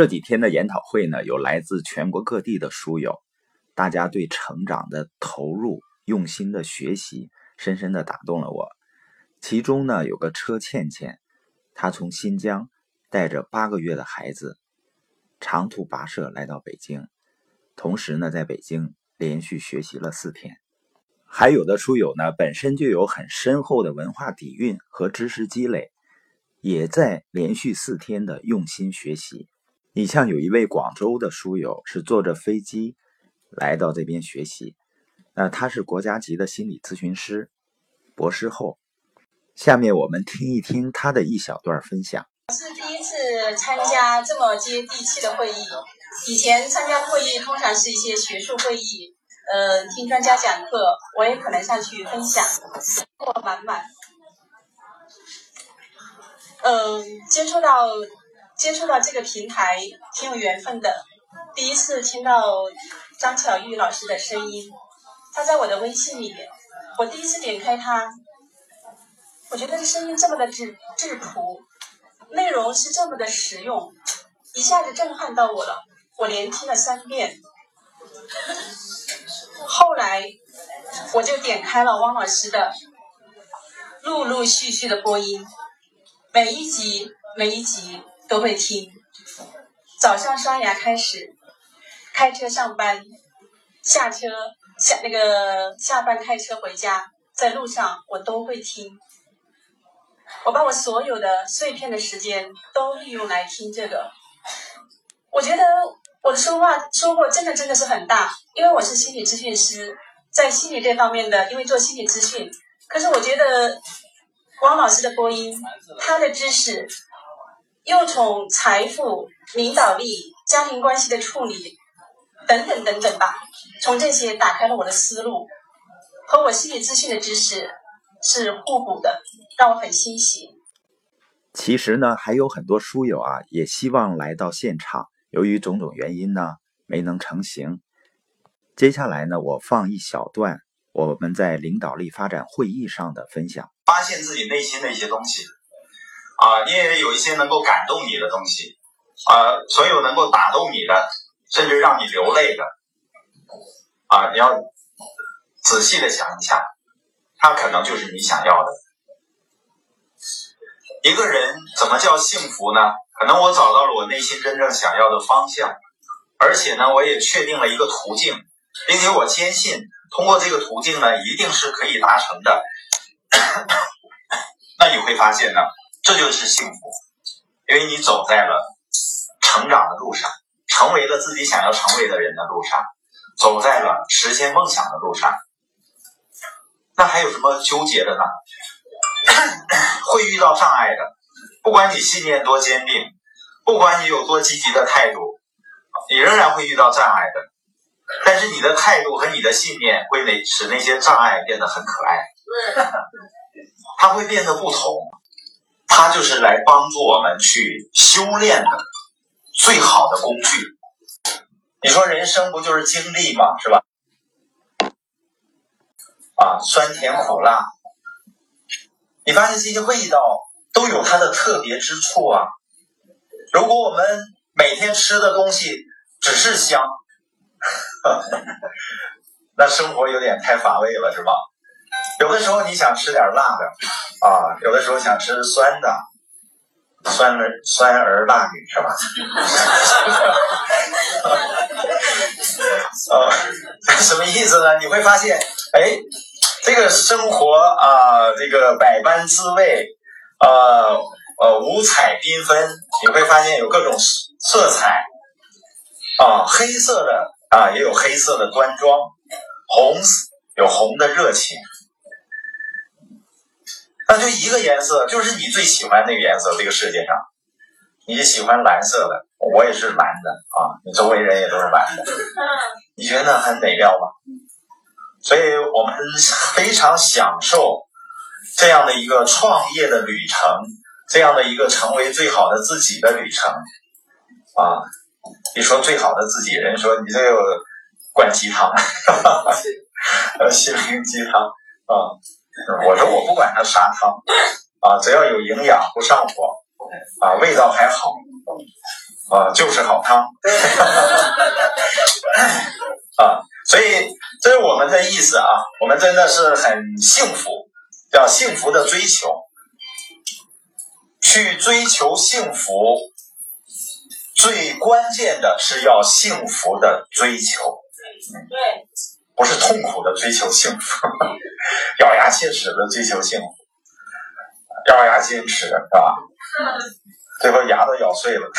这几天的研讨会呢，有来自全国各地的书友，大家对成长的投入、用心的学习，深深的打动了我。其中呢，有个车倩倩，她从新疆带着八个月的孩子，长途跋涉来到北京，同时呢，在北京连续学习了四天。还有的书友呢，本身就有很深厚的文化底蕴和知识积累，也在连续四天的用心学习。你像有一位广州的书友是坐着飞机来到这边学习，那他是国家级的心理咨询师，博士后。下面我们听一听他的一小段分享。我是第一次参加这么接地气的会议，以前参加会议通常是一些学术会议，呃，听专家讲课，我也可能上去分享，收获满满。嗯，接触到。接触到这个平台挺有缘分的，第一次听到张巧玉老师的声音，她在我的微信里面，我第一次点开她，我觉得这声音这么的质质朴，内容是这么的实用，一下子震撼到我了，我连听了三遍，后来我就点开了汪老师的陆陆续续的播音，每一集每一集。都会听，早上刷牙开始，开车上班，下车下那个下班开车回家，在路上我都会听。我把我所有的碎片的时间都利用来听这个。我觉得我的说话收获真的真的是很大，因为我是心理咨询师，在心理这方面的，因为做心理咨询。可是我觉得王老师的播音，他的知识。又从财富、领导力、家庭关系的处理等等等等吧，从这些打开了我的思路，和我心理咨询的知识是互补的，让我很欣喜。其实呢，还有很多书友啊，也希望来到现场，由于种种原因呢，没能成行。接下来呢，我放一小段我们在领导力发展会议上的分享，发现自己内心的一些东西。啊，你也有一些能够感动你的东西，啊，所有能够打动你的，甚至让你流泪的，啊，你要仔细的想一想，它可能就是你想要的。一个人怎么叫幸福呢？可能我找到了我内心真正想要的方向，而且呢，我也确定了一个途径，并且我坚信通过这个途径呢，一定是可以达成的。那你会发现呢？这就是幸福，因为你走在了成长的路上，成为了自己想要成为的人的路上，走在了实现梦想的路上。那还有什么纠结的呢？会遇到障碍的，不管你信念多坚定，不管你有多积极的态度，你仍然会遇到障碍的。但是你的态度和你的信念会那使那些障碍变得很可爱，它会变得不同。它就是来帮助我们去修炼的最好的工具。你说人生不就是经历吗？是吧？啊，酸甜苦辣，你发现这些味道都有它的特别之处啊。如果我们每天吃的东西只是香，那生活有点太乏味了，是吧？有的时候你想吃点辣的，啊，有的时候想吃酸的，酸儿酸儿辣女是吧？啊，什么意思呢？你会发现，哎，这个生活啊，这个百般滋味，呃呃，五彩缤纷，你会发现有各种色彩，啊，黑色的啊，也有黑色的端庄，红有红的热情。那就一个颜色，就是你最喜欢那个颜色。这个世界上，你喜欢蓝色的，我也是蓝的啊。你周围人也都是蓝的，你觉得很美妙吗？所以我们非常享受这样的一个创业的旅程，这样的一个成为最好的自己的旅程啊。你说最好的自己，人说你这个灌鸡汤，呃，心灵鸡汤啊。我说我不管它啥汤，啊，只要有营养不上火，啊，味道还好，啊，就是好汤。啊，所以这是我们的意思啊，我们真的是很幸福，叫幸福的追求，去追求幸福，最关键的是要幸福的追求，对，不是痛苦的追求幸福，咬牙切齿的追求幸福，咬牙切齿是吧？最后牙都咬碎了。